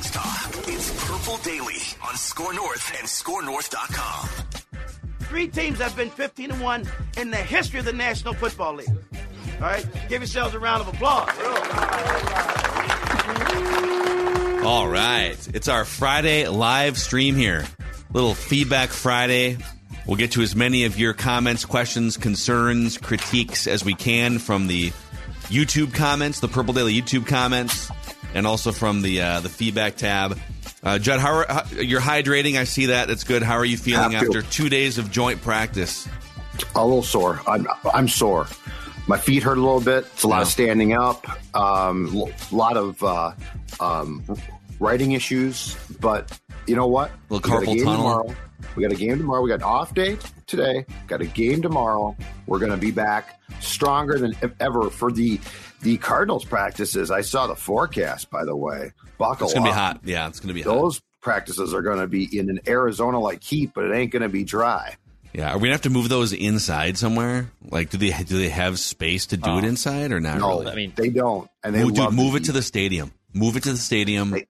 It's Purple Daily on Score North and ScoreNorth.com. Three teams have been 15 and 1 in the history of the National Football League. All right? Give yourselves a round of applause. All right. It's our Friday live stream here. Little feedback Friday. We'll get to as many of your comments, questions, concerns, critiques as we can from the YouTube comments, the Purple Daily YouTube comments, and also from the uh, the feedback tab. Uh, Judd, how, are, how you're hydrating? I see that. That's good. How are you feeling Have to. after two days of joint practice? a little sore. I'm, I'm sore. My feet hurt a little bit. It's a lot of standing up, um, a lot of uh, um, writing issues. But you know what? Little We carpal tunnel. tomorrow. We got a game tomorrow. We got an off day today. Got a game tomorrow. We're going to be back stronger than ever for the the Cardinals practices. I saw the forecast, by the way. Buckle It's gonna be hot. Yeah, it's gonna be hot. Those practices are going to be in an Arizona like heat, but it ain't going to be dry. Yeah, are we gonna have to move those inside somewhere? Like, do they do they have space to do it uh, inside or not? No, really? I mean- they don't, and they move, dude, move the it to the stadium. Move it to the stadium. They-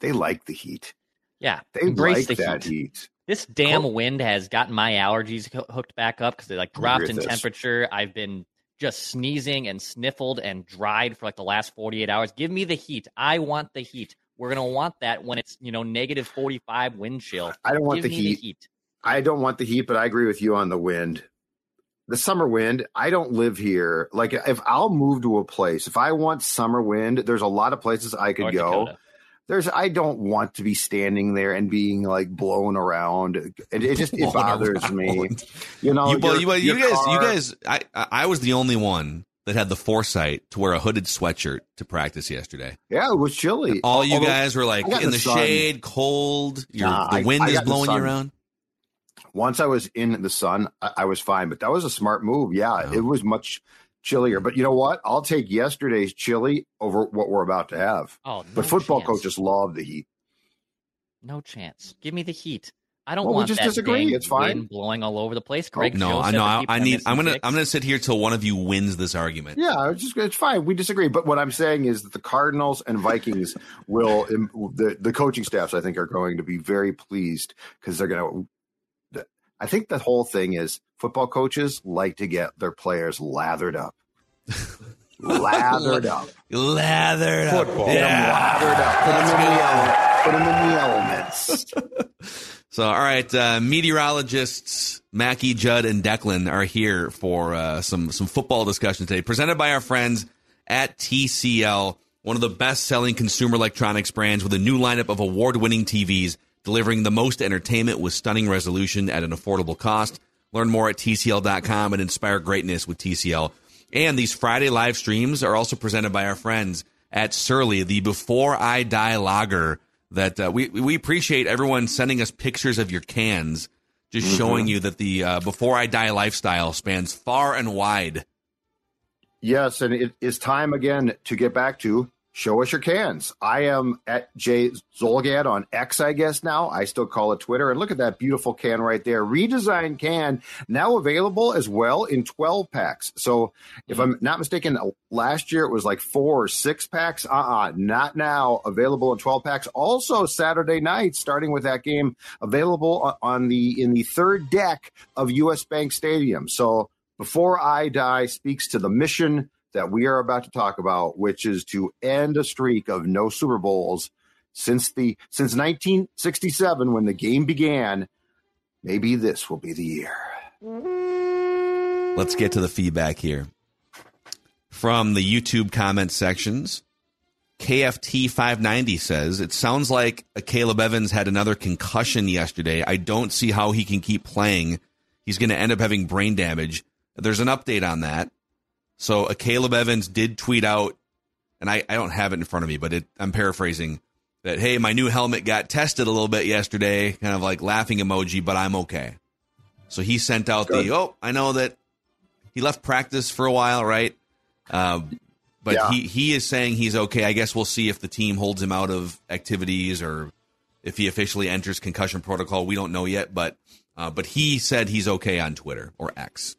They like the heat. Yeah, They embrace like the that heat. heat. This damn Cool. wind has gotten my allergies ho- hooked back up because they like oh dropped in this. temperature. I've been just sneezing and sniffled and dried for like the last 48 hours. Give me the heat. I want the heat. We're gonna want that when it's you know negative 45 wind chill. I don't want the heat. the heat. I don't want the heat, but I agree with you on the wind. The summer wind, I don't live here. Like if I'll move to a place, if I want summer wind, there's a lot of places I could North go. Dakota. There's I don't want to be standing there and being like blown around. It, it just it bothers me. You know, you, your- you, you guys, you guys, I, I I was the only one that had the foresight to wear a hooded sweatshirt to practice yesterday. Yeah, it was chilly. All you Although- guys were like in the the shade, cold. Your, Nah, the wind I is blowing you around. once I was in the sun, I, I was fine, but that was a smart move. Yeah, Oh. it was much chillier. But you know what? I'll take yesterday's chilly over what we're about to have. Oh, But football chance. coaches love the heat. No chance. Give me the heat. I don't Well, we want just that disagree. It's fine. blowing all over the place. Oh, Greg No, Jones I know. I, I need. I'm gonna. six. I'm gonna sit here till one of you wins this argument. Yeah, it's just it's fine. We disagree, but what I'm saying is that the Cardinals and Vikings will the the coaching staffs I think are going to be very pleased because they're going to. I think the whole thing is football coaches like to get their players lathered up, lathered up. Lathered up. Get 'em Yeah. lathered up. Put them in the element. Put 'em in the elements. So, all right, uh, meteorologists Mackey, Judd, and Declan are here for uh, some some football discussion today, presented by our friends at TCL, one of the best-selling consumer electronics brands with a new lineup of award-winning TVs, delivering the most entertainment with stunning resolution at an affordable cost. Learn more at TCL.com and inspire greatness with TCL. And these Friday live streams are also presented by our friends at Surly, the Before I Die Lager. That uh, we we appreciate everyone sending us pictures of your cans, just Mm-hmm. showing you that the uh, Before I Die lifestyle spans far and wide. Yes, and it is time again to get back to show us your cans. I am at Jay Zulgad on X, I guess now. I still call it Twitter. And look at that beautiful can right there. Redesigned can now available as well in 12 packs. So if I'm not mistaken, last year it was like four or six packs. Uh uh not now. Available in 12 packs. Also Saturday night, starting with that game available on the in the third deck of US Bank Stadium. So before I Die speaks to the mission that we are about to talk about, which is to end a streak of no Super Bowls since the since 1967 when the game began. Maybe this will be the year. Let's get to the feedback here. From the YouTube comment sections, KFT590 says, It sounds like Akayleb Evans had another concussion yesterday. I don't see how he can keep playing. He's going to end up having brain damage. There's an update on that. So, Akayleb Evans did tweet out, and I, I don't have it in front of me, but it, I'm paraphrasing that, hey, my new helmet got tested a little bit yesterday, kind of like laughing emoji, but I'm okay. So he sent out Good. the, oh, I know that he left practice for a while, right? Uh, but yeah. he, he is saying he's okay. I guess we'll see if the team holds him out of activities or if he officially enters concussion protocol. We don't know yet, but uh, but he said he's okay on Twitter or X.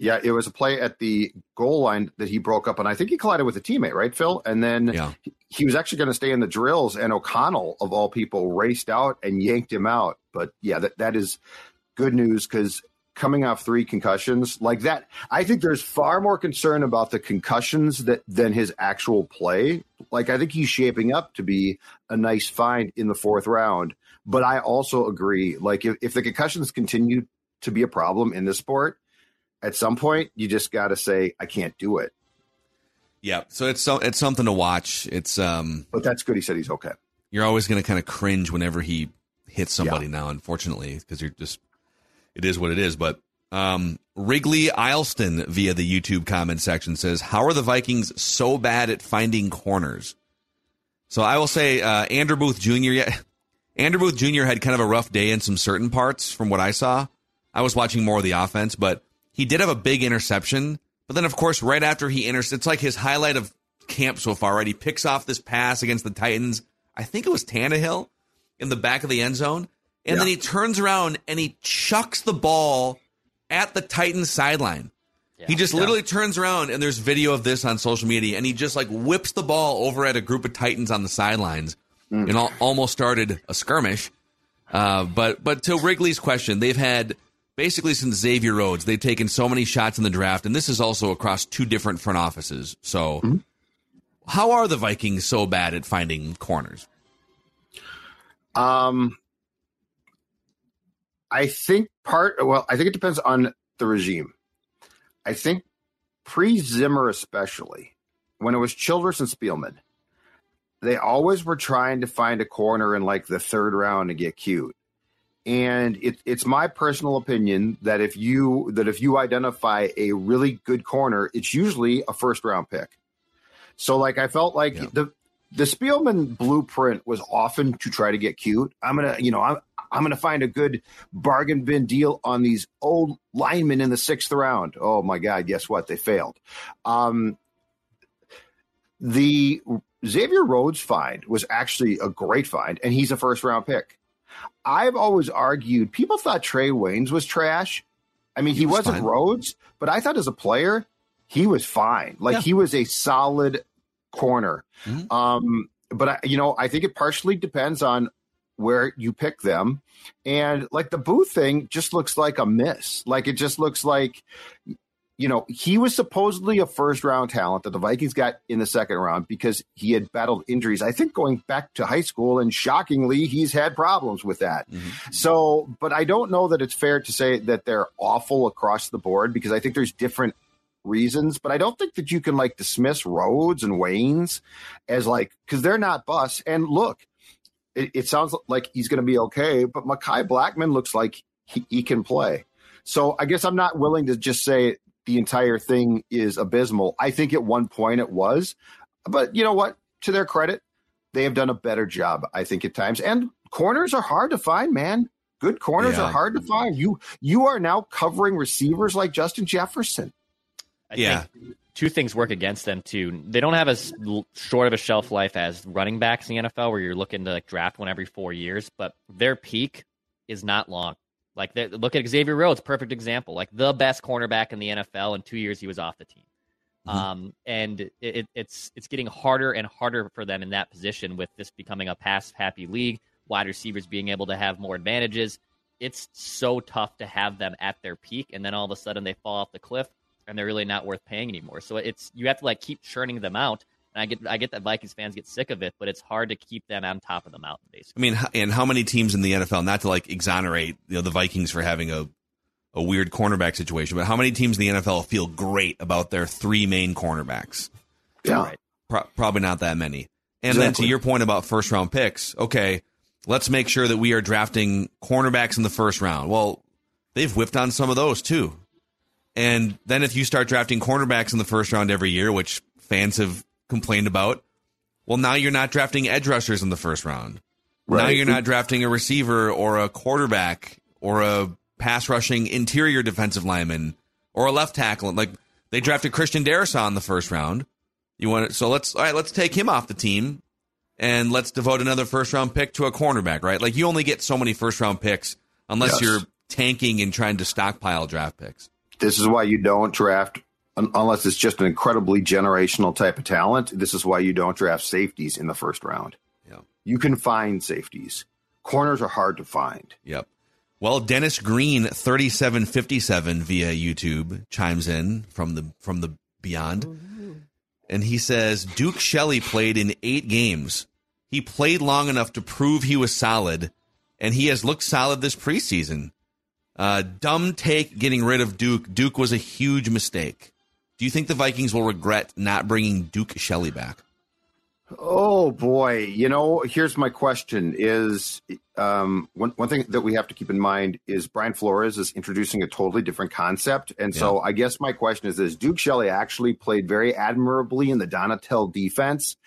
Yeah, it was a play at the goal line that he broke up, and I think he collided with a teammate, right, Phil? And then yeah. he was actually going to stay in the drills, and O'Connell, of all people, raced out and yanked him out. But yeah, that, that is good news because coming off three concussions like that i think there's far more concern about the concussions that than his actual play like i think he's shaping up to be a nice find in the fourth round but i also agree like if, if the concussions continue to be a problem in this sport at some point you just got to say i can't do it yeah so it's so it's something to watch it's um but that's good he said he's okay you're always going to kind of cringe whenever he hits somebody yeah. now unfortunately because you're just it is what it is. But um, Wrigley Ileston via the YouTube comment section says, "How are the Vikings so bad at finding corners?" So I will say, uh, Andrew Booth Jr. Yeah, Andrew Booth Jr. had kind of a rough day in some certain parts from what I saw. I was watching more of the offense, but he did have a big interception. But then, of course, right after he intercepts, it's like his highlight of camp so far. Right, he picks off this pass against the Titans. I think it was Tannehill in the back of the end zone and yeah. then he turns around and he chucks the ball at the Titans sideline. Yeah. He just yeah. literally turns around and there's video of this on social media and he just like whips the ball over at a group of Titans on the sidelines mm. and all, almost started a skirmish. Uh, but but to Wrigley's question, they've had basically since Xavier Rhodes, they've taken so many shots in the draft, and this is also across two different front offices. So, mm-hmm. how are the Vikings so bad at finding corners? Um, I think part, well, I think it depends on the regime. I think pre Zimmer, especially, when it was Childress and Spielman, they always were trying to find a corner in like the third round to get cute. And it, it's my personal opinion that if you that if you identify a really good corner, it's usually a first round pick. So like I felt like yeah. the the Spielman blueprint was often to try to get cute. I'm gonna, you know, I'm I'm going to find a good bargain bin deal on these old linemen in the sixth round. Oh my God, guess what? They failed. Um, the Xavier Rhodes find was actually a great find, and he's a first round pick. I've always argued people thought Trae Waynes was trash. I mean, he, he was not Rhodes, but I thought as a player, he was fine. Like yeah. he was a solid corner. Mm-hmm. Um, but I, you know, I think it partially depends on where you pick them. And like the Booth thing just looks like a miss. Like it just looks like, you know, he was supposedly a first round talent that the Vikings got in the second round because he had battled injuries. I think going back to high school, and shockingly, he's had problems with that. Mm-hmm. So, but I don't know that it's fair to say that they're awful across the board because I think there's different reasons, but I don't think that you can like dismiss Rhodes and Waynes as like because they're not bus. And look, it, it sounds like he's going to be okay, but Mekhi Blackmon looks like he, he can play. So I guess I'm not willing to just say the entire thing is abysmal. I think at one point it was, but you know what? To their credit, they have done a better job, I think, at times. And corners are hard to find, man. Good corners yeah. are hard to find. You you are now covering receivers like Justin Jefferson. I yeah. Think two things work against them too. They don't have as short of a shelf life as running backs in the NFL, where you're looking to like draft one every four years, but their peak is not long. Like look at Xavier Rhodes, perfect example. Like the best cornerback in the NFL. In two years, he was off the team. Mm-hmm. Um, and it, it's it's getting harder and harder for them in that position with this becoming a pass happy league. Wide receivers being able to have more advantages. It's so tough to have them at their peak, and then all of a sudden they fall off the cliff and they're really not worth paying anymore. So it's you have to like keep churning them out. And I get I get that Vikings fans get sick of it, but it's hard to keep them on top of the mountain. Basically, I mean, and how many teams in the NFL? Not to like exonerate you know the Vikings for having a a weird cornerback situation, but how many teams in the NFL feel great about their three main cornerbacks? Yeah. Right. Pro- probably not that many. And Exactly. then to your point about first round picks, okay, let's make sure that we are drafting cornerbacks in the first round. Well, they've whipped on some of those too. And then if you start drafting cornerbacks in the first round every year, which fans have complained about, well, now you're not drafting edge rushers in the first round. Now you're not drafting a receiver or a quarterback or a pass rushing interior defensive lineman or a left tackle. Like they drafted Christian Darrisaw in the first round. You want it, so let's all right, let's take him off the team and let's devote another first round pick to a cornerback, right? Like you only get so many first round picks unless Yes. you're tanking and trying to stockpile draft picks. This is why you don't draft unless it's just an incredibly generational type of talent. This is why you don't draft safeties in the first round. Yeah. You can find safeties. Corners are hard to find. Yep. Well, Dennis Green, thirty-seven fifty-seven via YouTube chimes in from the from the beyond, and he says Duke Shelley played in eight games. He played long enough to prove he was solid, and he has looked solid this preseason. Uh, dumb take getting rid of Duke. Duke was a huge mistake. Do you think the Vikings will regret not bringing Duke Shelley back? Oh boy, you know, here's my question: Is um, one one thing that we have to keep in mind is Brian Flores is introducing a totally different concept, and so I guess my question is: Is Duke Shelley actually played very admirably in the Donatell defense?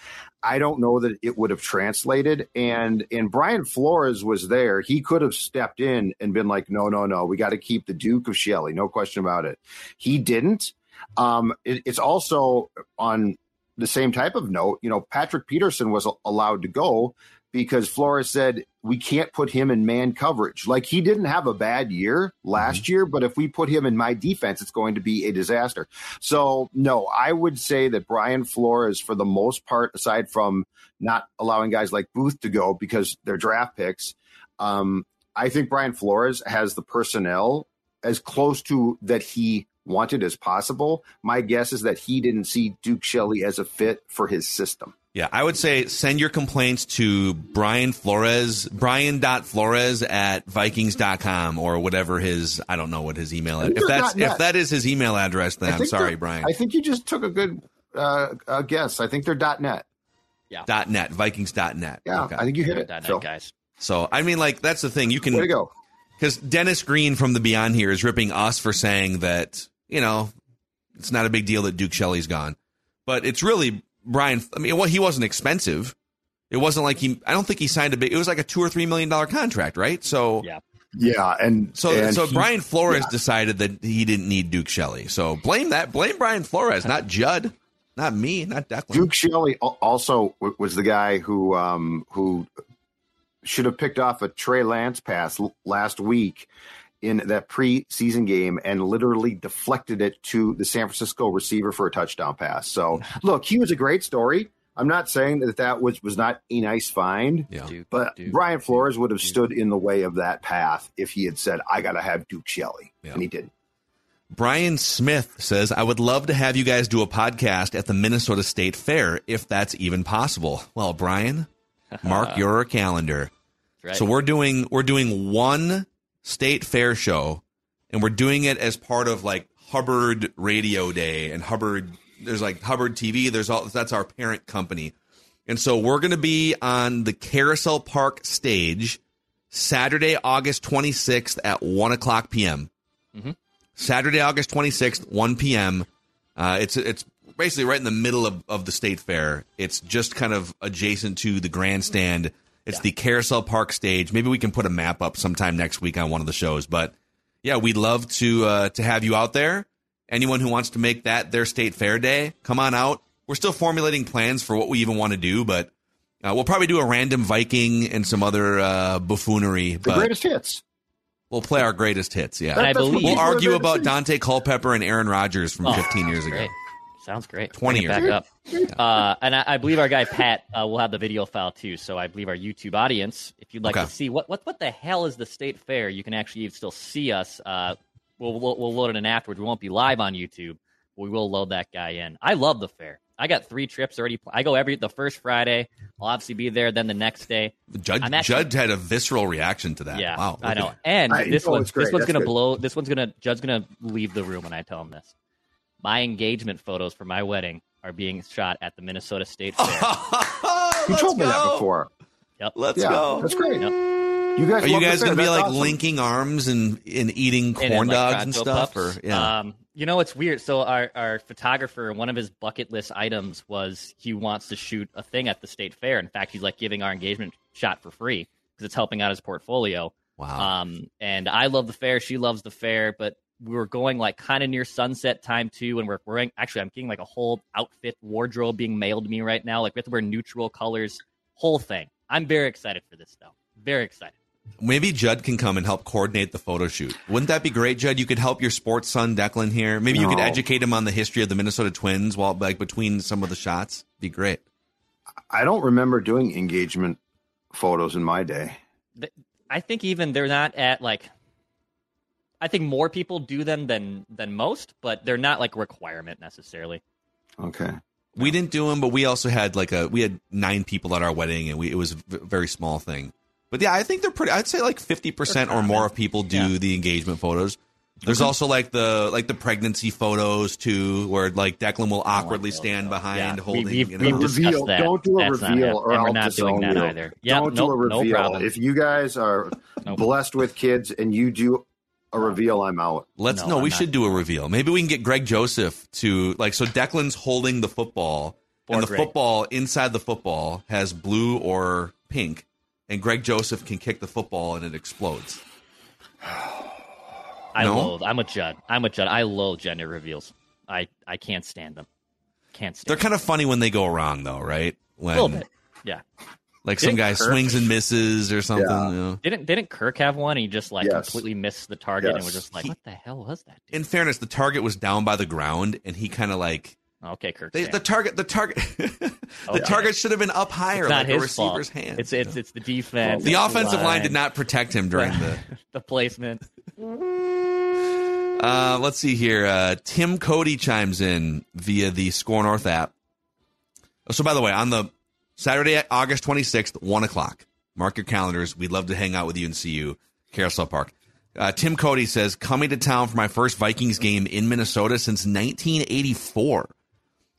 I don't know that it would have translated. And and Brian Flores was there; he could have stepped in and been like, "No, no, no, we got to keep the Duke of Shelley, no question about it." He didn't. Um, it, it's also on the same type of note, you know, Patrick Peterson was allowed to go because Flores said we can't put him in man coverage. Like he didn't have a bad year last year, but if we put him in my defense, it's going to be a disaster. So, no, I would say that Brian Flores, for the most part, aside from not allowing guys like Booth to go because they're draft picks, um, I think Brian Flores has the personnel as close to that he wanted as possible. My guess is that he didn't see Duke Shelley as a fit for his system. Yeah, I would say send your complaints to Brian Flores, brian.flores at vikings.com or whatever his, I don't know what his email is. If that's, if that is his email address, then I I'm sorry, Brian. I think you just took a good uh, uh, guess. I think they're .net. Yeah. dot net, vikings.net. Yeah, Okay. I think you hit it. That Phil. night, guys. So, I mean, like, that's the thing. You can, Way to go. because Dennis Green from the Beyond here is ripping us for saying that, you know, it's not a big deal that Duke Shelley's gone. But it's really Brian. I mean, well, he wasn't expensive. It wasn't like he, I don't think he signed a big, it was like a two or three million dollar contract, right? So, Yeah. Yeah, and So, and so he- Brian Flores decided that he didn't need Duke Shelley. So blame that. Blame Brian Flores, not Judd, not me, not Declan. Duke Shelley also was the guy who um, who should have picked off a Trey Lance pass l- last week in that preseason game and literally deflected it to the San Francisco receiver for a touchdown pass. So look, he was a great story. I'm not saying that that was was not a nice find. Yeah. Duke, But Duke, Brian Duke, Flores would have Duke. stood in the way of that path if he had said, "I got to have Duke Shelley," Yeah. and he didn't. Brian Smith says, I would love to have you guys do a podcast at the Minnesota State Fair if that's even possible. Well, Brian, mark your calendar. That's right. So we're doing we're doing one state fair show, and we're doing it as part of like Hubbard Radio Day and Hubbard. There's like Hubbard TV. There's all that's our parent company, and so we're going to be on the Carousel Park stage Saturday, August 26th at one o'clock p.m. Saturday, August 26th, 1 p.m. Uh, it's it's basically right in the middle of, of the state fair. It's just kind of adjacent to the grandstand. It's the Carousel Park stage. Maybe we can put a map up sometime next week on one of the shows. But yeah, we'd love to uh, to have you out there. Anyone who wants to make that their state fair day, come on out. We're still formulating plans for what we even want to do, but uh, we'll probably do a random Viking and some other uh, buffoonery. The But greatest hits. we'll play our greatest hits. Yeah, And I believe- We'll argue about see. Dante Culpepper and Aaron Rodgers from Oh, 15 years ago. Great. Sounds great. 20 years back up. Uh, and I, I believe our guy Pat uh, will have the video file too. So I believe our YouTube audience, if you'd like Okay. to see what, what what the hell is the state fair, you can actually still see us. Uh, we'll, we'll we'll load it in afterwards. We won't be live on YouTube. We will load that guy in. I love the fair. I got three trips already. I go every the first Friday. I'll obviously be there. Then the next day. Judd, I'm actually- Judd had a visceral reaction to that. Yeah, wow. I know. And I- this oh, one, it's great. this one's gonna good. blow. This one's gonna Judd's gonna leave the room when I tell him this. My engagement photos for my wedding are being shot at the Minnesota State Fair. You Let's told me that before. yep. Let's yeah, go. that's great. Yep. You guys Are you guys going to be like awesome. linking arms and, and eating And corn like, dogs and stuff? Pups. Or yeah, Um, you know, it's weird. So our, our photographer, one of his bucket list items was he wants to shoot a thing at the state fair. In fact, he's like giving our engagement shot for free because it's helping out his portfolio. wow. Um, and I love the fair. She loves the fair, but we were going like kind of near sunset time too, and we're wearing. Actually, I'm getting like a whole outfit wardrobe being mailed to me right now. Like we have to wear neutral colors, whole thing. I'm very excited for this though. Very excited. Maybe Judd can come and help coordinate the photo shoot. Wouldn't that be great, Judd? You could help your sports son Declan here. Maybe you could educate him on the history of the Minnesota Twins while like between some of the shots. Be great. I don't remember doing engagement photos in my day. I think even they're not at like. I think more people do them than than most, but they're not like a requirement necessarily. Okay. We didn't do them, but we also had like a we had nine people at our wedding, and we it was a v- very small thing. But yeah, I think they're pretty. I'd say like fifty percent or more of people do Yeah. the engagement photos. There's also like the like the pregnancy photos too, where like Declan will oh, awkwardly those, stand behind Yeah, holding. we- we've- you we've discussed reveal. that. Don't do a That's reveal, hap- or and we're I'll not doing that you. either. Yep, Don't do a reveal. problem. if you guys are Nope. blessed with kids and you do a reveal, I'm out. Let's No, no, I'm we not should do a reveal. Maybe we can get Greg Joseph to like so Declan's holding the football Poor and the Greg. football inside the football has blue or pink and Greg Joseph can kick the football and it explodes. I No? loathe. I'm a Judd. I'm a Judd. I loathe gender reveals. I I can't stand them. Can't stand. They're kind of funny when they go wrong though, right? When a little bit. Yeah. Like some Didn't guy Kirk- swings and misses or something. Yeah. you know. Didn't didn't Kirk have one? He just like Yes. completely missed the target and Yes. was just like, He- "What the hell was that?" Dude? In fairness, the target was down by the ground and he kind of like okay, Kirk. they, the target the target the Okay. target should have been up higher it's not like a his fault. receiver's hand. It's it's it's the defense. the it's offensive line did not protect him during the the placement. Uh, let's see here. Uh, Tim Cody chimes in via the Score North app. Oh, So, by the way, on the Saturday, August 26th, 1 o'clock, mark your calendars. We'd love to hang out with you and see you, Carousel Park. Uh, Tim Cody says, coming to town for my first Vikings game in Minnesota since 1984.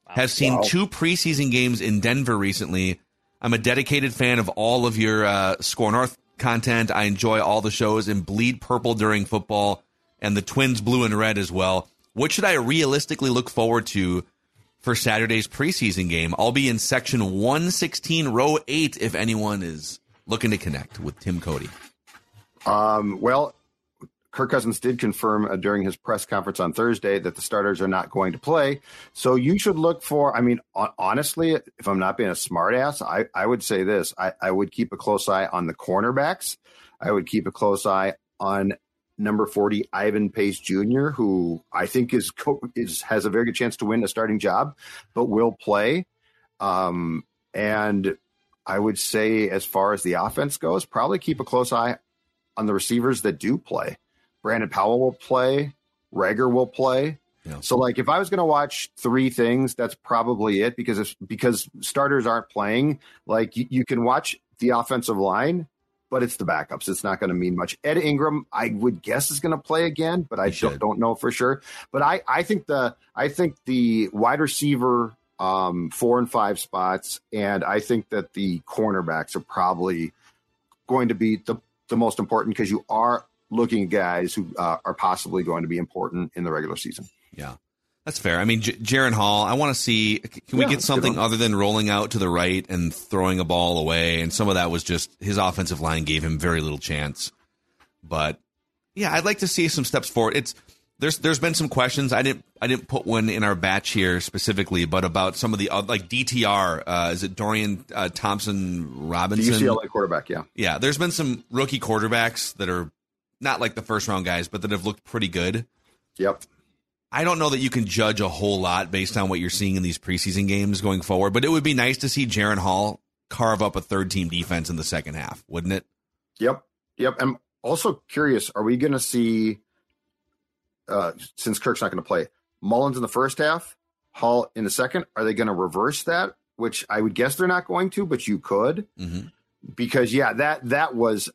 Have seen two preseason games in Denver recently. I'm a dedicated fan of all of your uh, Score North content. I enjoy all the shows and bleed purple during football and the Twins blue and red as well. What should I realistically look forward to for Saturday's preseason game? I'll be in section 116, row 8, if anyone is looking to connect with Tim Cody. Um, well, Kirk Cousins did confirm uh, during his press conference on Thursday that the starters are not going to play. So you should look for, I mean, honestly, if I'm not being a smartass, I, I would say this I, I would keep a close eye on the cornerbacks. I would keep a close eye on number 40 Ivan Pace Jr., who I think is, co- is has a very good chance to win a starting job, but will play. Um, and I would say, as far as the offense goes, probably keep a close eye on the receivers that do play. Brandon Powell will play. Rager will play. Yeah. So, like, if I was going to watch three things, that's probably it because if, because starters aren't playing. Like, you, you can watch the offensive line, but it's the backups. It's not going to mean much. Ed Ingram, I would guess, is going to play again, but I don't, don't know for sure. But I, I think the I think the wide receiver um, four and five spots, and I think that the cornerbacks are probably going to be the, the most important because you are looking at guys who uh, are possibly going to be important in the regular season. Yeah. That's fair. I mean, J- Jaren Hall, I want to see can we Yeah, get that's a good something other than rolling out to the right and throwing a ball away? And some of that was just his offensive line gave him very little chance. But yeah, I'd like to see some steps forward. It's there's there's been some questions. I didn't I didn't put one in our batch here specifically, but about some of the like DTR. Uh, is it Dorian uh, Thompson The Robinson? UCLA quarterback, yeah. Yeah, there's been some rookie quarterbacks that are not like the first round guys, but that have looked pretty good. Yep. I don't know that you can judge a whole lot based on what you're seeing in these preseason games going forward, but it would be nice to see Jaren Hall carve up a third team defense in the second half, wouldn't it? Yep. Yep. I'm also curious are we going to see, uh, since Kirk's not going to play, Mullens in the first half Hall in the second. Are they going to reverse that? Which I would guess they're not going to, but you could Mhm. because yeah, that that was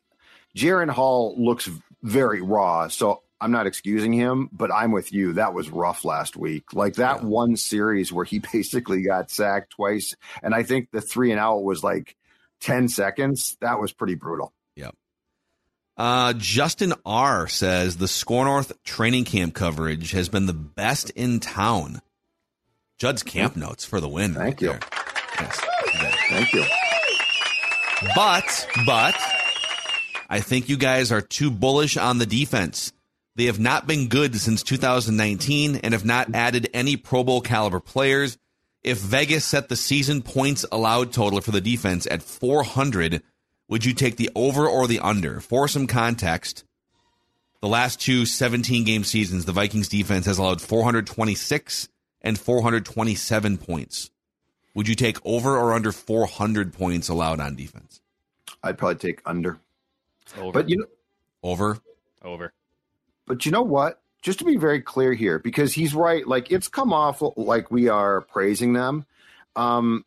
Jaren Hall looks very raw. So I'm not excusing him, but I'm with you. That was rough last week. Like that Yeah. one series where he basically got sacked twice, and I think the three and out was like ten seconds. That was pretty brutal. Yep. Uh, Justin R says the Score North training camp coverage has been the best in town. Judd's camp notes for the win. Thank right you. Yes, you. Thank you. But, but, I think you guys are too bullish on the defense. They have not been good since 2019 and have not added any Pro Bowl caliber players. If Vegas set the season points allowed total for the defense at 400, would you take the over or the under? For some context, the last two 17 game seasons, the Vikings defense has allowed 426 and 427 points. Would you take over or under 400 points allowed on defense? I'd probably take under. Over. But you know, Over. over. But you know what? Just to be very clear here, because he's right. Like it's come off like we are praising them, um,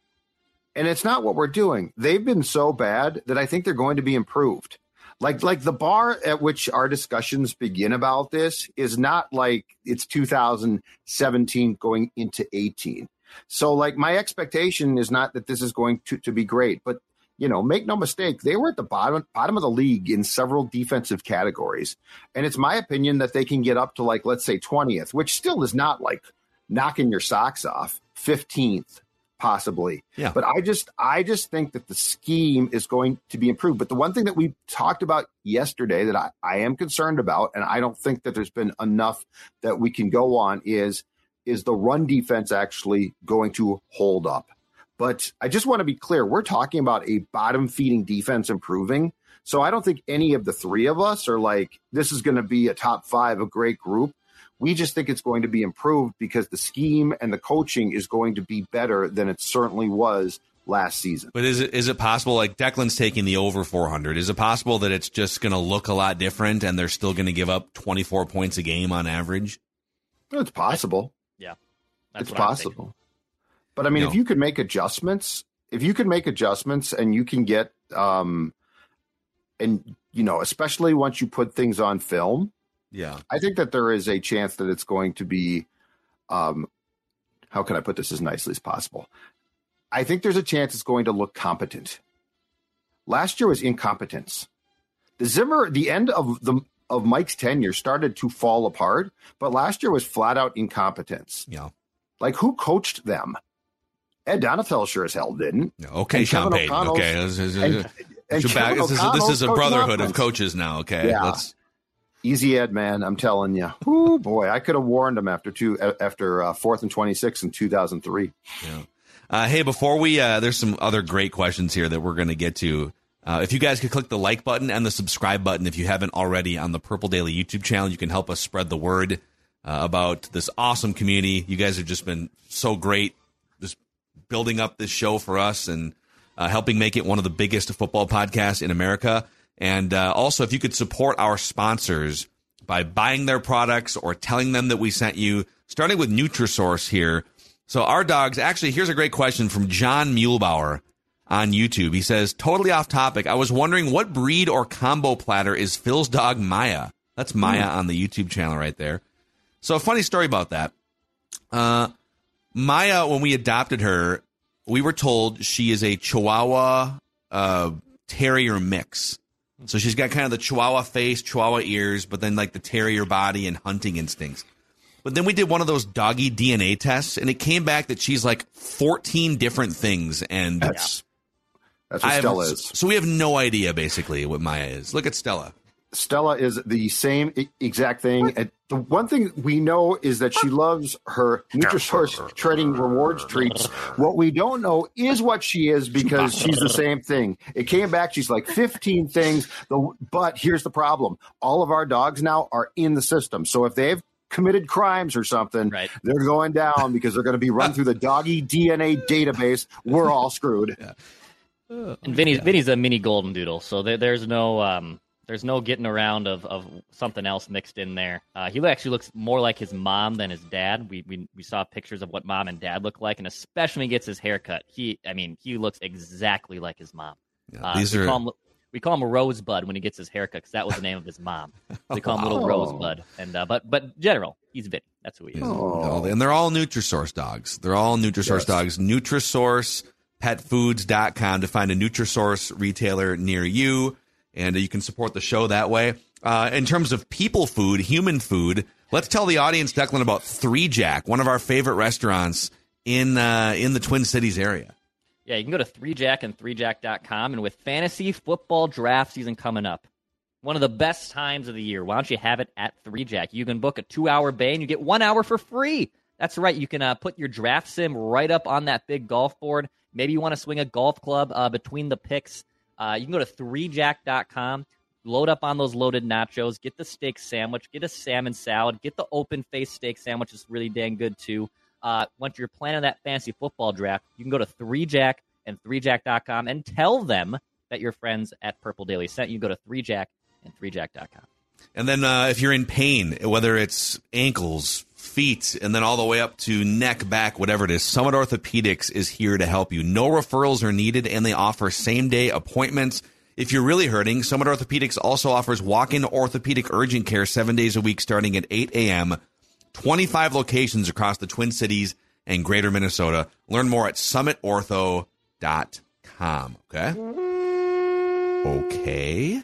and it's not what we're doing. They've been so bad that I think they're going to be improved. Like like the bar at which our discussions begin about this is not like it's 2017 going into 18. So like my expectation is not that this is going to, to be great, but you know, make no mistake, they were at the bottom bottom of the league in several defensive categories. And it's my opinion that they can get up to like let's say 20th, which still is not like knocking your socks off, 15th possibly. Yeah. But I just I just think that the scheme is going to be improved. But the one thing that we talked about yesterday that I, I am concerned about, and I don't think that there's been enough that we can go on is is the run defense actually going to hold up? But I just want to be clear, we're talking about a bottom feeding defense improving. So I don't think any of the three of us are like, this is going to be a top five, a great group. We just think it's going to be improved because the scheme and the coaching is going to be better than it certainly was last season. But is it is it possible like Declan's taking the over 400? Is it possible that it's just going to look a lot different and they're still going to give up 24 points a game on average? It's possible. Yeah. That's it's what I'm possible. But I mean, No. if you could make adjustments, if you could make adjustments and you can get, um, and you know, especially once you put things on film, Yeah. I think that there is a chance that it's going to be, um, how can I put this as nicely as possible? I think there's a chance it's going to look competent. Last year was incompetence. The Zimmer, the end of the of Mike's tenure started to fall apart, but last year was flat out incompetence. Yeah. Like who coached them? Ed Donatell sure as hell didn't. Okay, And Sean Kevin Payton. Okay. This is, and- this is, this is a brotherhood of coaches now. Okay. Yeah. Let's Easy Ed, man. I'm telling you. Oh boy, I could have warned him after two after uh, fourth and twenty six in two thousand three. Uh, hey, before we, uh, there's some other great questions here that we're going to get to. Uh, if you guys could click the like button and the subscribe button if you haven't already on the Purple Daily YouTube channel, you can help us spread the word uh, about this awesome community. You guys have just been so great, building up this show for us and uh, helping make it one of the biggest football podcasts in America. And uh, also, if you could support our sponsors by buying their products or telling them that we sent you, starting with Nutrisource here. So our dogs, actually, here's a great question from John Muehlbauer on YouTube. He says, totally off topic. I was wondering what breed or combo platter is Phil's dog Maya? That's Maya on the YouTube channel right there. So a funny story about that. Uh, Maya, when we adopted her, we were told she is a Chihuahua uh, Terrier mix. So she's got kind of the Chihuahua face, Chihuahua ears, but then like the Terrier body and hunting instincts. But then we did one of those doggy DNA tests, and it came back that she's like 14 different things. And That's that's what Stella is. So we have no idea basically what Maya is. Look at Stella. Stella is the same e- exact thing. And the one thing we know is that she loves her Nutrisource Trading Rewards treats. What we don't know is what she is because she's the same thing. It came back. She's like 15 things. The- But here's the problem: all of our dogs now are in the system. So if they've committed crimes or something, Right. they're going down because they're going to be run through the doggy DNA database. We're all screwed. And Vinny's Vinny's a mini golden doodle, so there, there's no um There's no getting around of, of something else mixed in there. Uh, he actually looks more like his mom than his dad. We, we we saw pictures of what mom and dad look like, and especially when he gets his haircut. He, I mean, he looks exactly like his mom. Yeah, Uh, these we are call him, we call him Rosebud when he gets his haircut because that was the name of his mom. We call him Little Oh. Rosebud. And uh, but but general, he's Vinny. That's who he is. Oh. and they're all Nutrisource dogs. They're all Nutrisource Yes. dogs. Nutrisource petfoods.com to find a Nutrisource retailer near you, and you can support the show that way. Uh, in terms of people food, human food, let's tell the audience, Declan, about Three Jack, one of our favorite restaurants in uh, in the Twin Cities area. Yeah, you can go to 3jack and 3jack.com. And with fantasy football draft season coming up, one of the best times of the year, why don't you have it at 3jack? You can book a two hour bay and you get one hour for free. That's right. You can uh, put your draft sim right up on that big golf board. Maybe you want to swing a golf club uh, between the picks. Uh, you can go to 3jack.com, load up on those loaded nachos, get the steak sandwich, get a salmon salad, get the open face steak sandwich. It's really dang good too. Uh, once you're planning that fantasy football draft, you can go to 3jack and 3jack.com and tell them that your friends at Purple Daily sent you. Go to 3jack and 3jack.com. And then uh, if you're in pain, whether it's ankles, feet, and then all the way up to neck, back, whatever it is, Summit Orthopedics is here to help you. No referrals are needed, and they offer same day appointments. If you're really hurting, Summit Orthopedics also offers walk in orthopedic urgent care seven days a week starting at 8 a.m. 25 locations across the Twin Cities and greater Minnesota. Learn more at summitortho.com. Okay? Okay.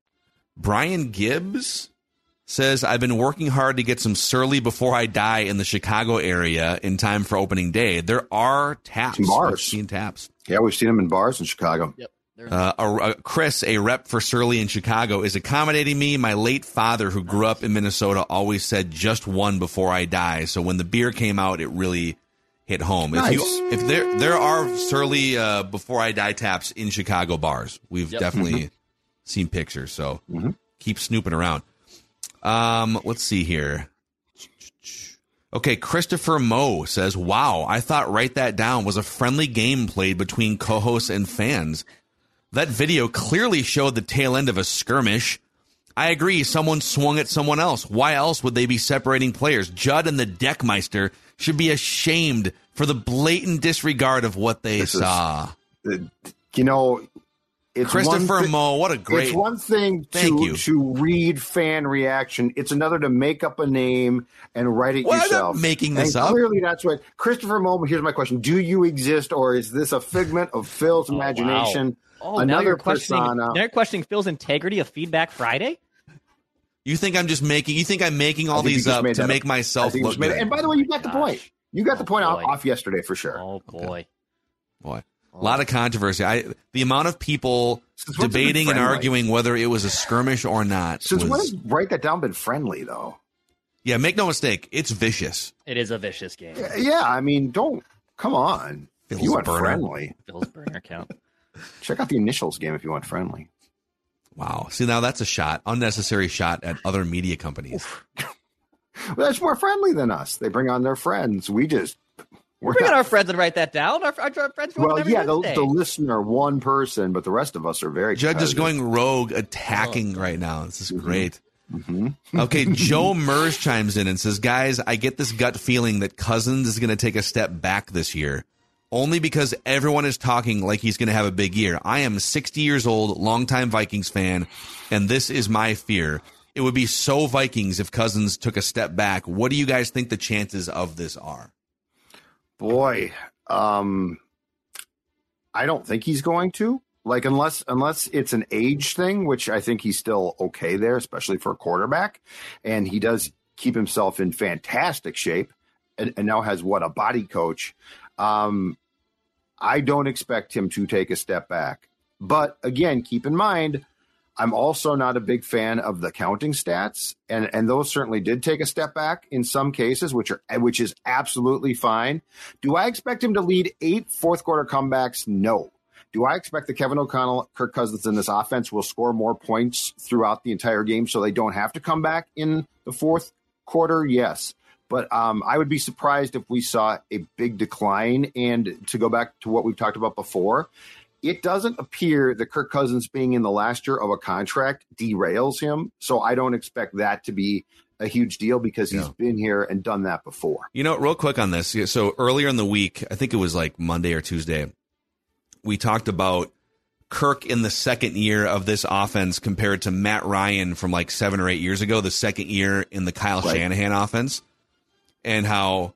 Brian Gibbs says, I've been working hard to get some Surly before I die in the Chicago area in time for opening day. There are taps. Some bars. We've seen taps. Yeah, we've seen them in bars in Chicago. Yep. Uh, a, a- Chris, a rep for Surly in Chicago, is accommodating me. My late father, who grew up in Minnesota, always said just one before I die. So when the beer came out, it really hit home. If Nice. you, if there there are Surly uh, before I die taps in Chicago bars, we've Yep. definitely seen pictures. So keep snooping around. Um, let's see here. Okay, Christopher Moe says, "Wow, I thought write that down was a friendly game played between co-hosts and fans. That video clearly showed the tail end of a skirmish. I agree, someone swung at someone else. Why else would they be separating players? Judd and the Deckmeister should be ashamed for the blatant disregard of what they This is- saw. Uh, You know, it's Christopher one thi- Moe, what a great It's one thing Thank to you. to read fan reaction. It's another to make up a name and write it Well, I'm yourself. making this and up. Clearly, that's what Christopher Moe. Here's my question: Do you exist, or is this a figment of Phil's Oh, wow. imagination? Oh, now Another you're questioning, persona. now you're questioning Phil's integrity of Feedback Friday? You think I'm just making? You think I'm making all I think you these up to that make up. Myself look made good? And by the way, you got the Gosh. point. You got the point Oh, off, boy. off yesterday for sure. Oh, boy. Boy, a lot of controversy. I the amount of people Since when's it been debating and arguing whether it was a skirmish or not. Since when was- has write that down been friendly though? yeah, make no mistake, it's vicious. It is a vicious game. Yeah, I mean, don't come on. If you want burner. friendly, Phil's burner account. check out the initials game. If you want friendly, Wow. See, now that's a shot, unnecessary shot at other media companies. well, that's more friendly than us. They bring on their friends. We just we're Bring on not- our friends and write that down. Our, our, our friends well, yeah, the, the listener, one person, but the rest of us are very. Judge is going rogue, Oh. attacking right now. This is great. Mm-hmm. okay, Joe Mers chimes in and says, "Guys, I get this gut feeling that Cousins is going to take a step back this year, only because everyone is talking like he's going to have a big year. I am 60 years old, longtime Vikings fan, and this is my fear. It would be so Vikings if Cousins took a step back. What do you guys think the chances of this are?" Boy, um, I don't think he's going to. Like unless unless it's an age thing, which I think he's still okay there, especially for a quarterback, and he does keep himself in fantastic shape, and, and now has what a body coach. Um, I don't expect him to take a step back, but again, keep in mind, I'm also not a big fan of the counting stats, and and those certainly did take a step back in some cases, which are which is absolutely fine. Do I expect him to lead eight fourth quarter comebacks? No. Do I expect that Kevin O'Connell, Kirk Cousins in this offense will score more points throughout the entire game so they don't have to come back in the fourth quarter? Yes. But um, I would be surprised if we saw a big decline. And to go back to what we've talked about before, it doesn't appear that Kirk Cousins being in the last year of a contract derails him. So I don't expect that to be a huge deal because he's been here and done that before. You know, real quick on this. So earlier in the week, I think it was like Monday or Tuesday, we talked about Kirk in the second year of this offense compared to Matt Ryan from like seven or eight years ago, the second year in the Kyle right. Shanahan offense, and how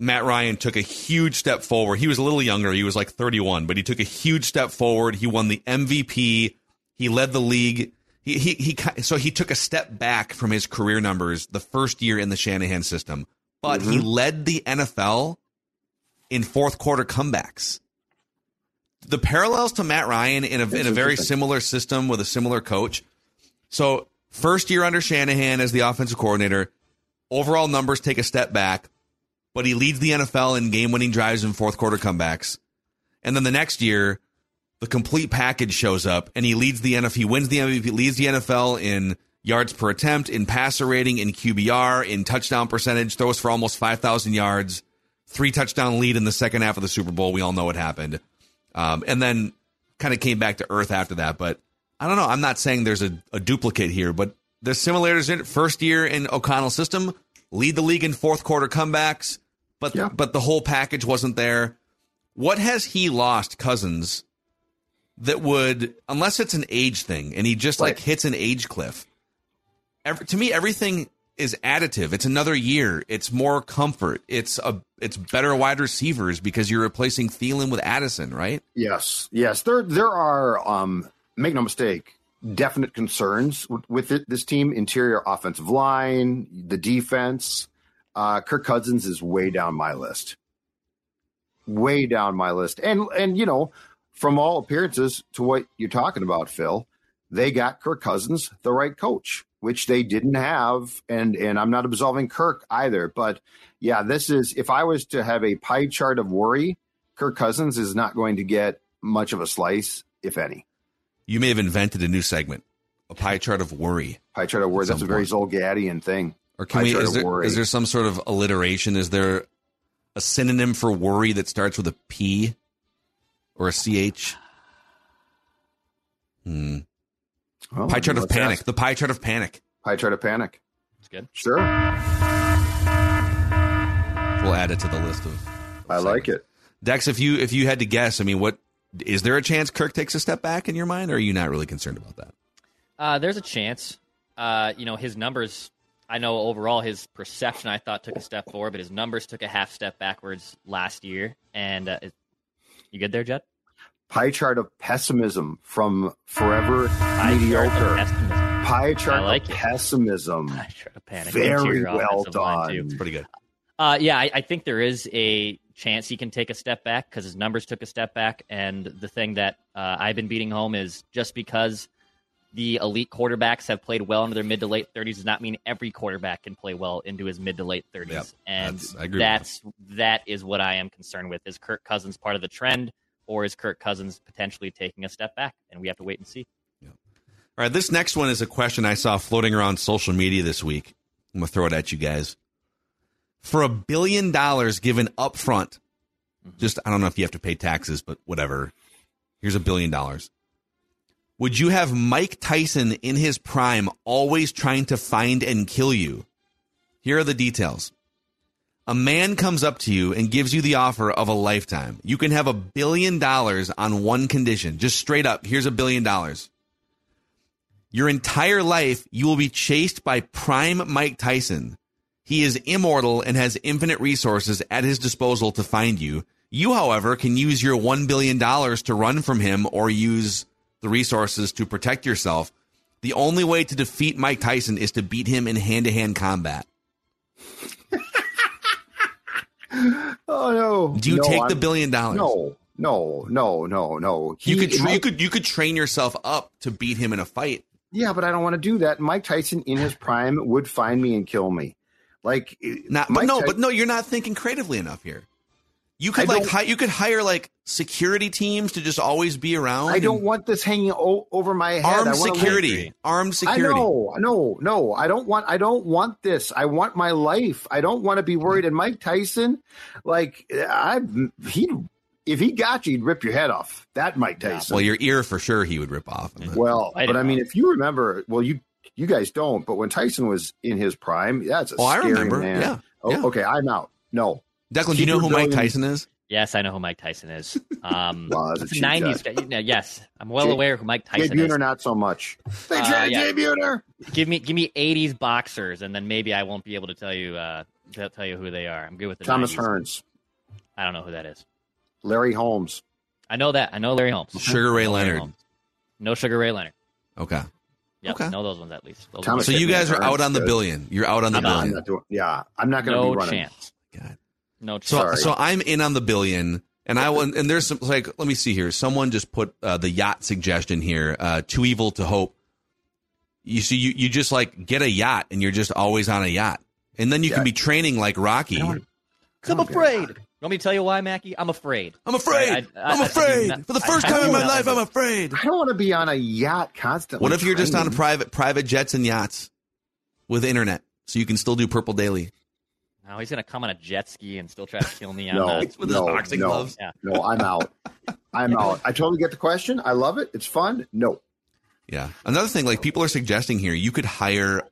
Matt Ryan took a huge step forward. He was a little younger. He was like 31, but he took a huge step forward. He won the MVP. He led the league. He, he, he, so he took a step back from his career numbers the first year in the Shanahan system, but mm-hmm. he led the NFL in fourth quarter comebacks the parallels to Matt Ryan in a in a very similar system with a similar coach. So first year under Shanahan as the offensive coordinator, overall numbers take a step back, but he leads the NFL in game winning drives and fourth quarter comebacks. And then the next year, the complete package shows up and he leads the NFL. He wins the MVP, leads the NFL in yards per attempt, in passer rating, in QBR, in touchdown percentage, throws for almost 5,000 yards, three touchdown lead in the second half of the Super Bowl. We all know what happened. Um, and then kind of came back to earth after that. But I don't know. I'm not saying there's a, a duplicate here, but there's similarities in it. First year in O'Connell's system, lead the league in fourth quarter comebacks, but yeah. but the whole package wasn't there. What has he lost, Cousins, that would, unless it's an age thing, and he just right. like hits an age cliff? Every, to me, everything is additive. It's another year. It's more comfort. It's a it's better wide receivers because you're replacing Thielen with Addison, right? Yes, yes. There there are um, make no mistake, definite concerns with, with it, this team. Interior offensive line, the defense. Uh, Kirk Cousins is way down my list, way down my list, and and you know, from all appearances to what you're talking about, Phil, they got Kirk Cousins the right coach which they didn't have. And and I'm not absolving Kirk either, but yeah, this is if I was to have a pie chart of worry, Kirk Cousins is not going to get much of a slice, if any. You may have invented a new segment, a pie chart of worry. Pie chart of worry. That's a very Zulgadian thing. Or can we? Is there, is there some sort of alliteration? Is there a synonym for worry that starts with a P or a CH? Hmm. Well, pie chart of panic. Ask. The pie chart of panic. Pie chart of panic. It's good. Sure. We'll add it to the list of. of I segments. like it. Dex, if you if you had to guess, I mean, what is there a chance Kirk takes a step back in your mind, or are you not really concerned about that? Uh, there's a chance. Uh, you know, his numbers. I know overall his perception I thought took a step forward, but his numbers took a half step backwards last year. And uh, you good there, Jed? pie chart of pessimism from forever pie mediocre. Pie chart like of it. pessimism. Pie chart of panic. Very well done. It's pretty good. Uh, yeah, I, I, think there is a chance he can take a step back because his numbers took a step back. And the thing that uh, I've been beating home is just because the elite quarterbacks have played well into their mid to late 30s does not mean every quarterback can play well into his mid to late 30s. Yep, and that's, that's that is what I am concerned with. Is Kirk Cousins part of the trend? or is Kirk Cousins potentially taking a step back? And we have to wait and see. Yeah. All right, this next one is a question I saw floating around social media this week. I'm gonna throw it at you guys. For a billion dollars given up front, mm-hmm. just I don't know if you have to pay taxes, but whatever. Here's a billion dollars. Would you have Mike Tyson in his prime always trying to find and kill you? Here are the details a man comes up to you and gives you the offer of a lifetime. You can have a billion dollars on one condition, just straight up. Here's a billion dollars. Your entire life, you will be chased by prime Mike Tyson. He is immortal and has infinite resources at his disposal to find you. You, however, can use your $1 billion to run from him or use the resources to protect yourself. The only way to defeat Mike Tyson is to beat him in hand to hand combat. oh no! Do you no, take I'm, the billion dollars? No, no, no, no, no. You could tra- you could you could train yourself up to beat him in a fight. Yeah, but I don't want to do that. Mike Tyson in his prime would find me and kill me. Like Not, but no, but no, you're not thinking creatively enough here. You I could like hi- you could hire like security teams to just always be around. I don't want this hanging o- over my head. armed I wanna security, armed I security. know, no, no. I don't want. I don't want this. I want my life. I don't want to be worried. And Mike Tyson, like, I he, if he got you, he'd rip your head off. That Mike Tyson. Well, your ear for sure he would rip off. Well, I but I mean, know. if you remember, well, you you guys don't. But when Tyson was in his prime, that's a Oh, I scary remember. man. Yeah, Oh, yeah. okay. I'm out. No. Declan, do you know who Mike Tyson is? Yes, I know who Mike Tyson is. Um, Well, that's a it's a cheap '90s guy. Yeah, Yes, I'm well Jay- aware who Mike Jay Tyson is. Buhner, not so much. They Uh, yeah. Jay Buhner. Give me give me '80s boxers, and then maybe I won't be able to tell you uh, to tell you who they are. I'm good with the Thomas 90s. Hearns, I don't know who that is. Larry Holmes. I know that. I know Larry Holmes. Sugar Ray I Leonard. Holmes. No Sugar Ray Leonard. Okay. Yep, Okay. know those ones at least. Those Thomas So you guys are out on the billion. You're out on the I'm out. I'm billion. not doing. Yeah, I'm not going to no be running. chance. God. No chance. So Sorry. so I'm in on the billion, and I want and there's some like let me see here. Someone just put uh, the yacht suggestion here. Uh, too evil to hope. You see, you you just like get a yacht, and you're just always on a yacht, and then you can be training like Rocky. I don't- I'm afraid. You want me to tell you why, Mackey? I'm afraid. I'm afraid. I- I- I, I- am I do afraid. not- For the first I time do in my life, I'm afraid. I don't want to be on a yacht constantly. What if you're just on a private private jets and yachts with internet, so you can still do Purple Daily? No, he's gonna come on a jet ski and still try to kill me. I'm No, not. With his no, boxing no, gloves. Yeah. no. I'm out. I'm out. I totally get the question. I love it. It's fun. No, Yeah. Another thing, like people are suggesting here, you could hire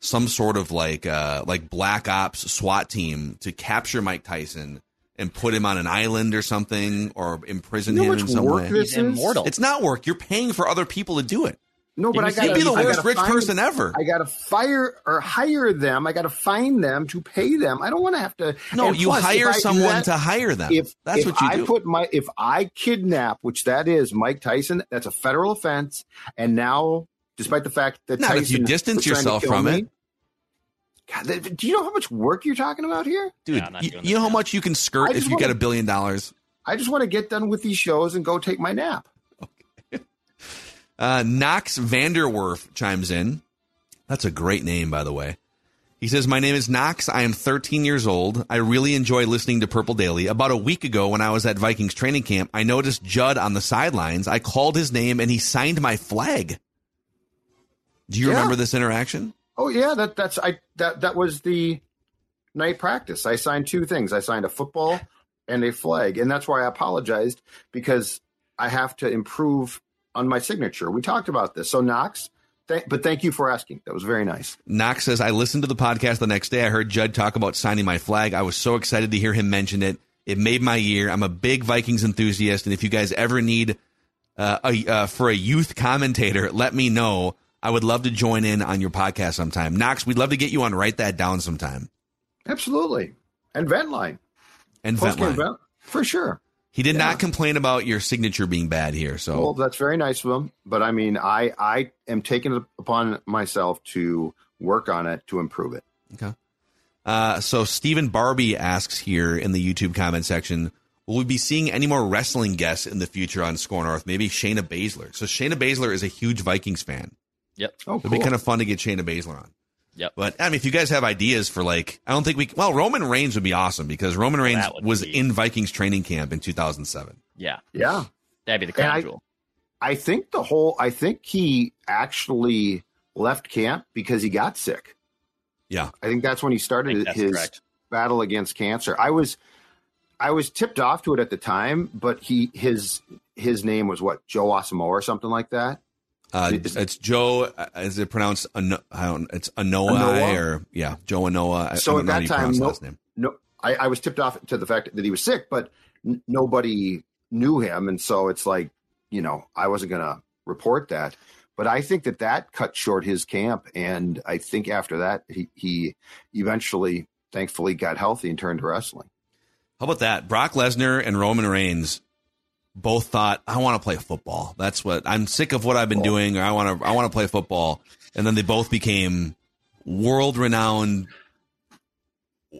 some sort of like uh like black ops SWAT team to capture Mike Tyson and put him on an island or something or imprison You know how him much in some work way. this He's is? immortal. It's not work. You're paying for other people to do it. No. But I You'd got You'd be the worst rich find- person ever. I got to fire or hire them. I got to find them to pay them. I don't want to have to. No, you plus, hire someone that- to hire them. If That's if what you I do. put my if I kidnap, which that is Mike Tyson, that's a federal offense. And now, despite the fact that Not Tyson if you distance was trying to yourself from me- it. God, do you know how much work you're talking about here? Dude, Yeah, you, you know how much you can skirt if you get wanna- a billion dollars? I just want to get done with these shows and go take my nap. Uh, Knox Vanderwerf chimes in. That's a great name, by the way. He says, My name is Knox. I am 13 years old. I really enjoy listening to Purple Daily. About a week ago, when I was at Vikings training camp, I noticed Judd on the sidelines. I called his name and he signed my flag. Do you Yeah. remember this interaction? Oh yeah, that that's I that that was the night practice. I signed two things. I signed a football and a flag, and that's why I apologized because I have to improve on my signature. We talked about this. So Knox, th- but thank you for asking. That was very nice. Knox says, I listened to the podcast the next day. I heard Judd talk about signing my flag. I was so excited to hear him mention it. It made my year. I'm a big Vikings enthusiast. And if you guys ever need uh, a, uh, for a youth commentator, let me know. I would love to join in on your podcast sometime. Knox, we'd love to get you on. Write that down sometime. Absolutely, and Ventline, And Ventline. vent for sure. He did Yeah. not complain about your signature being bad here. So Well, that's very nice of him. But I mean, I I am taking it upon myself to work on it to improve it. Okay. Uh, so Stephen Barbie asks here in the YouTube comment section, will we be seeing any more wrestling guests in the future on Score North? Maybe Shayna Baszler. So Shayna Baszler is a huge Vikings fan. Yep. Oh, It'd be kind of fun to get Shayna Baszler on. Yep. But I mean, if you guys have ideas for like, I don't think we. Well, Roman Reigns would be awesome because Roman Reigns that was be- in Vikings training camp in 2007. Yeah. yeah. That'd be the And crown I- jewel. I think the whole I think he actually left camp because he got sick. Yeah, I think that's when he started his correct. battle against cancer. I was I was tipped off to it at the time, but he his his name was what Joe Osimo or something like that. Uh, it's Joe. uh, Is it pronounced? Ano- I don't. It's Anoa, Anoa? or yeah, Joe Anoa. So I at don't know how that time, no, last name. no, I, I was tipped off to the fact that he was sick, but n- nobody knew him, and so it's like you know I wasn't going to report that. But I think that that cut short his camp, and I think after that he he eventually, thankfully, got healthy and turned to wrestling. How about that? Brock Lesnar and Roman Reigns both thought, "I want to play football. That's what I'm sick of what I've been doing. Or I want to, I want to play football." And then they both became world-renowned,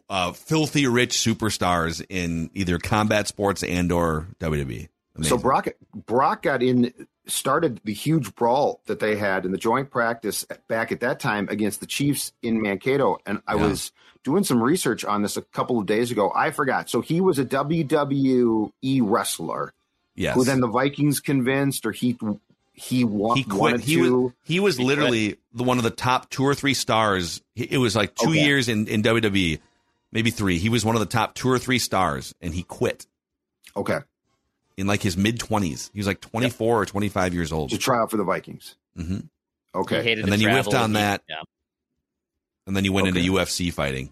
uh, filthy rich superstars in either combat sports and or WWE. So Brock Brock got in started the huge brawl that they had in the joint practice back at that time against the Chiefs in Mankato. And I Yeah. was doing some research on this a couple of days ago. I forgot. So he was a WWE wrestler yes. who then the Vikings convinced or he he, wa- he quit. wanted He to. was he was literally the one of the top two or three stars. It was like two Okay. years in in WWE, maybe three. He was one of the top two or three stars, and he quit okay. in like his mid twenties. He was like twenty four or twenty five years old, To try out for the Vikings. hmm Okay. And to then he whiffed on he- that. Yeah. and then he went Okay. into UFC fighting.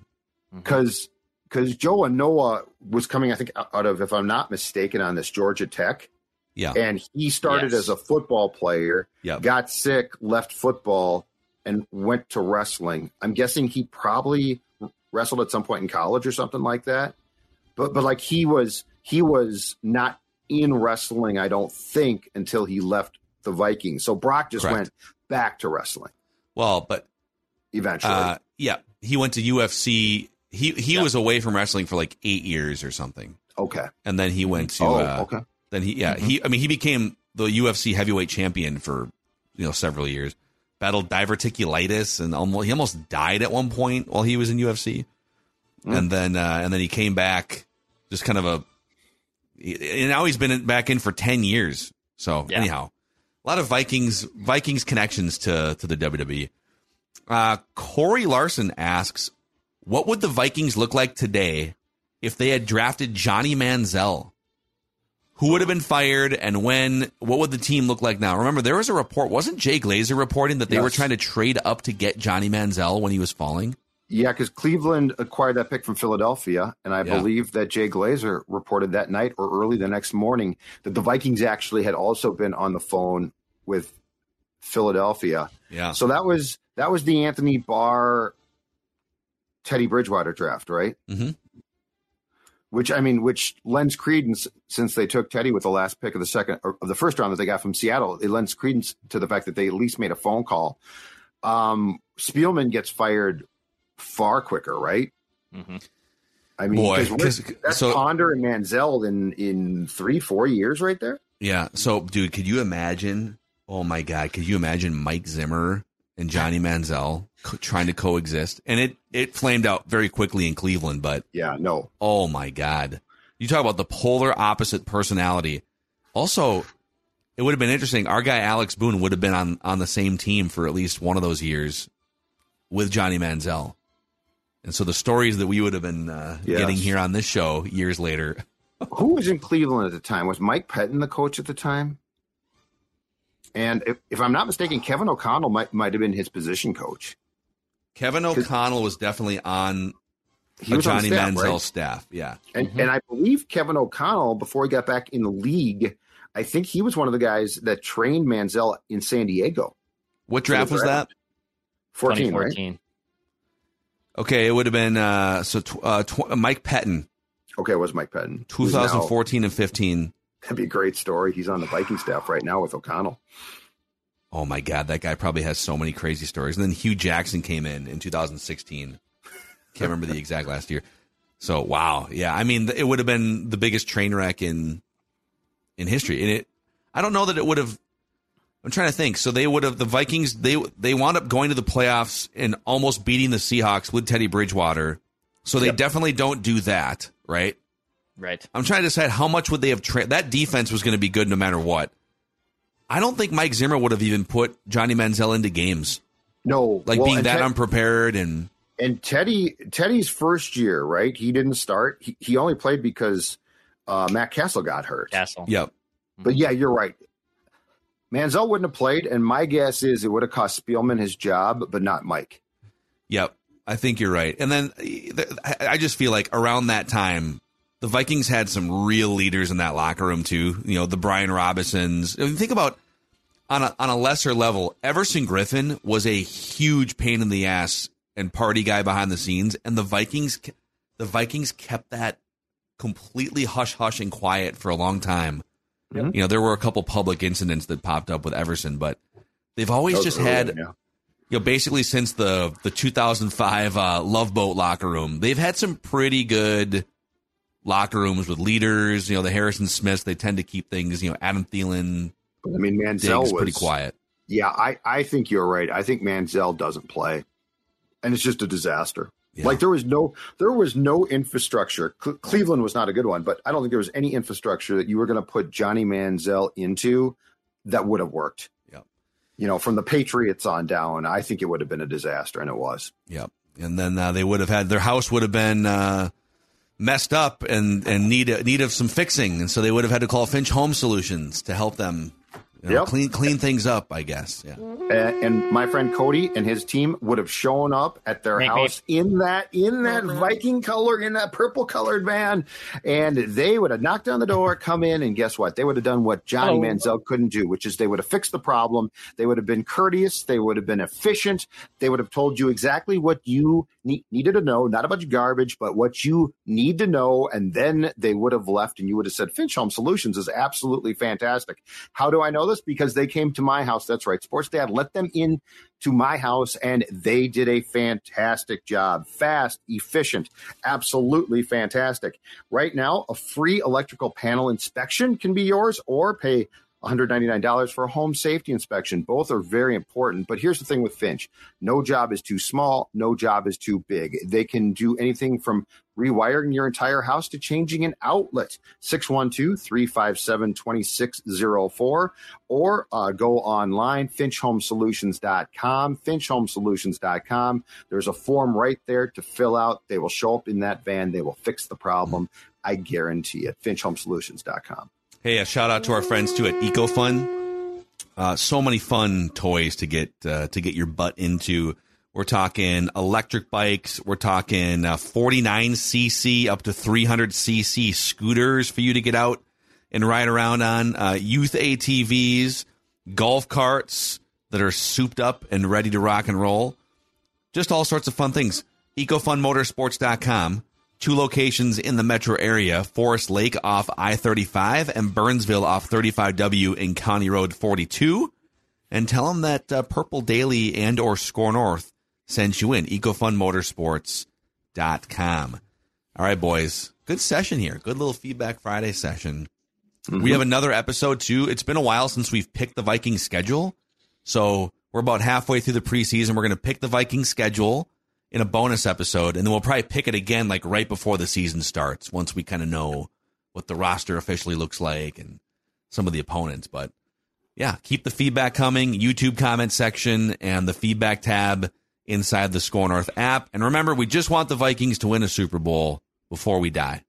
because because Joe Anoa was coming, I think, out of, if I'm not mistaken, on this Georgia Tech, Yeah, and he started Yes. as a football player, Yep. got sick, left football, and went to wrestling. I'm guessing he probably wrestled at some point in college or something like that. But but like he was he was not in wrestling, I don't think, until he left the Vikings. So Brock just Correct. went back to wrestling well, but eventually. uh, yeah, he went to UFC. He he Yeah. was away from wrestling for like eight years or something, okay. and then he went to. oh, uh, okay. Then he, yeah, Mm-hmm. he. I mean, he became the UFC heavyweight champion for you know several years. Battled diverticulitis and almost he almost died at one point while he was in UFC. Mm. And then uh, and then he came back, just kind of a. And now he's been back in for ten years. So Yeah. anyhow, a lot of Vikings Vikings connections to to the WWE. Uh, Corey Larson asks, "What would the Vikings look like today if they had drafted Johnny Manziel?" Who would have been fired and when? What would the team look like now? Remember, there was a report. Wasn't Jay Glazer reporting that they were trying to trade up to get Johnny Manziel when he was falling? Yeah, because Cleveland acquired that pick from Philadelphia, and I Yeah. believe that Jay Glazer reported that night or early the next morning that the Vikings actually had also been on the phone with Philadelphia. Yeah. So that was that was the Anthony Barr, Teddy Bridgewater draft, right? Mhm. Which I mean, which lends credence since they took Teddy with the last pick of the second or of the first round that they got from Seattle. It lends credence to the fact that they at least made a phone call. Um, Spielman gets fired far quicker, right? Mhm. I mean, Boy, 'cause we're- 'cause- that's so- Ponder and Manziel in in three, four years, right there. Yeah. So, dude, could you imagine? Oh my God, could you imagine Mike Zimmer and Johnny Manziel co- trying to coexist? And it it flamed out very quickly in Cleveland, but Yeah, no, oh my God, you talk about the polar opposite personality. Also, it would have been interesting. Our guy Alex Boone would have been on on the same team for at least one of those years with Johnny Manziel. And so the stories that we would have been uh, Yes. getting here on this show years later. who was in Cleveland at the time? Was Mike Pettine the coach at the time? And if, if I'm not mistaken, Kevin O'Connell might might have been his position coach. Kevin O'Connell was definitely on He a was on Johnny staff, Manziel right? staff. Yeah. And and I believe Kevin O'Connell, before he got back in the league, I think he was one of the guys that trained Manziel in San Diego. What draft was that? draft. 14, right? 2014. Okay, it would have been uh, so tw- uh, tw- Mike Pettine, Okay, it was Mike Pettine. who's now- 2014 and 15. That'd be a great story. He's on the Viking staff right now with O'Connell. Oh my God, that guy probably has so many crazy stories. And then Hue Jackson came in in 2016. Can't remember the exact last year. So wow, yeah. I mean, it would have been the biggest train wreck in in history. And it, I don't know that it would have. I'm trying to think. So they would have the Vikings. They they wound up going to the playoffs and almost beating the Seahawks with Teddy Bridgewater. So they Yep. definitely don't do that, right? Right. I'm trying to decide how much would they have tra- that defense was going to be good no matter what. I don't think Mike Zimmer would have even put Johnny Manziel into games, No, like well, being that Ted- unprepared and And Teddy, Teddy's first year, right? He didn't start. He, he only played because uh, Matt Cassel got hurt. Cassel. yep. But yeah, you're right. Manziel wouldn't have played, and my guess is it would have cost Spielman his job, but not Mike. Yep. I think you're right. And then I just feel like around that time, the Vikings had some real leaders in that locker room too. You know, the Brian Robinsons. I mean, Think about on a on a lesser level, Everson Griffen was a huge pain in the ass and party guy behind the scenes, and the Vikings the Vikings kept that completely hush hush and quiet for a long time. You know, there were a couple public incidents that popped up with Everson, but they've always just early, had yeah. you know, basically since the the 2005 uh, Love Boat locker room, they've had some pretty good locker rooms with leaders. You know, the Harrison Smiths, they tend to keep things, you know, Adam Thielen, I mean, Manziel was pretty quiet. Yeah, I, I think you're right. I think Manziel doesn't play, and it's just a disaster. Yeah. Like there was no there was no infrastructure. Cle- Cleveland was not a good one, but I don't think there was any infrastructure that you were going to put Johnny Manziel into that would have worked. Yeah. You know, from the Patriots on down, I think it would have been a disaster, and it was. Yep. And then uh, they would have had their house would have been uh, messed up and and need need of some fixing, and so they would have had to call Finch Home Solutions to help them you know, Yep. clean clean things up. I guess. Yeah. And, and my friend Cody and his team would have shown up at their Meep, house in that in that Viking color, in that purple colored van, and they would have knocked on the door, come in, and guess what? They would have done what Johnny Oh. Manziel couldn't do, which is they would have fixed the problem. They would have been courteous. They would have been efficient. They would have told you exactly what you ne- needed to know, not a bunch of garbage, but what you need to know, and then they would have left, and you would have said, "Finch Home Solutions is absolutely fantastic." How do I know this? Because they came to my house. That's right, Sports Dad let them in to my house, and they did a fantastic job. Fast, efficient, absolutely fantastic. Right now, a free electrical panel inspection can be yours, or pay $199 for a home safety inspection. Both are very important. But here's the thing with Finch no job is too small, no job is too big. They can do anything from rewiring your entire house to changing an outlet. 612 357 2604 or uh, go online, finchhomesolutions.com. Finchhomesolutions.com. There's a form right there to fill out. They will show up in that van, they will fix the problem. I guarantee it. Finchhomesolutions.com. Hey, a shout out to our friends too at EcoFun. Uh, so many fun toys to get uh, to get your butt into. We're talking electric bikes. We're talking uh, 49cc up to 300cc scooters for you to get out and ride around on. Uh, youth ATVs, golf carts that are souped up and ready to rock and roll. Just all sorts of fun things. EcoFunMotorsports.com. Two locations in the metro area Forest Lake off I 35 and Burnsville off 35W in County Road 42. And tell them that uh, Purple Daily and or Score North sent you in. EcoFunMotorsports.com. All right, boys. Good session here. Good little feedback Friday session. We have another episode too. It's been a while since we've picked the Vikings schedule. So we're about halfway through the preseason. We're going to pick the Vikings schedule in a bonus episode, and then we'll probably pick it again like right before the season starts once we kind of know what the roster officially looks like and some of the opponents. But yeah, keep the feedback coming. YouTube comment section and the feedback tab inside the Score North app. And remember, we just want the Vikings to win a Super Bowl before we die.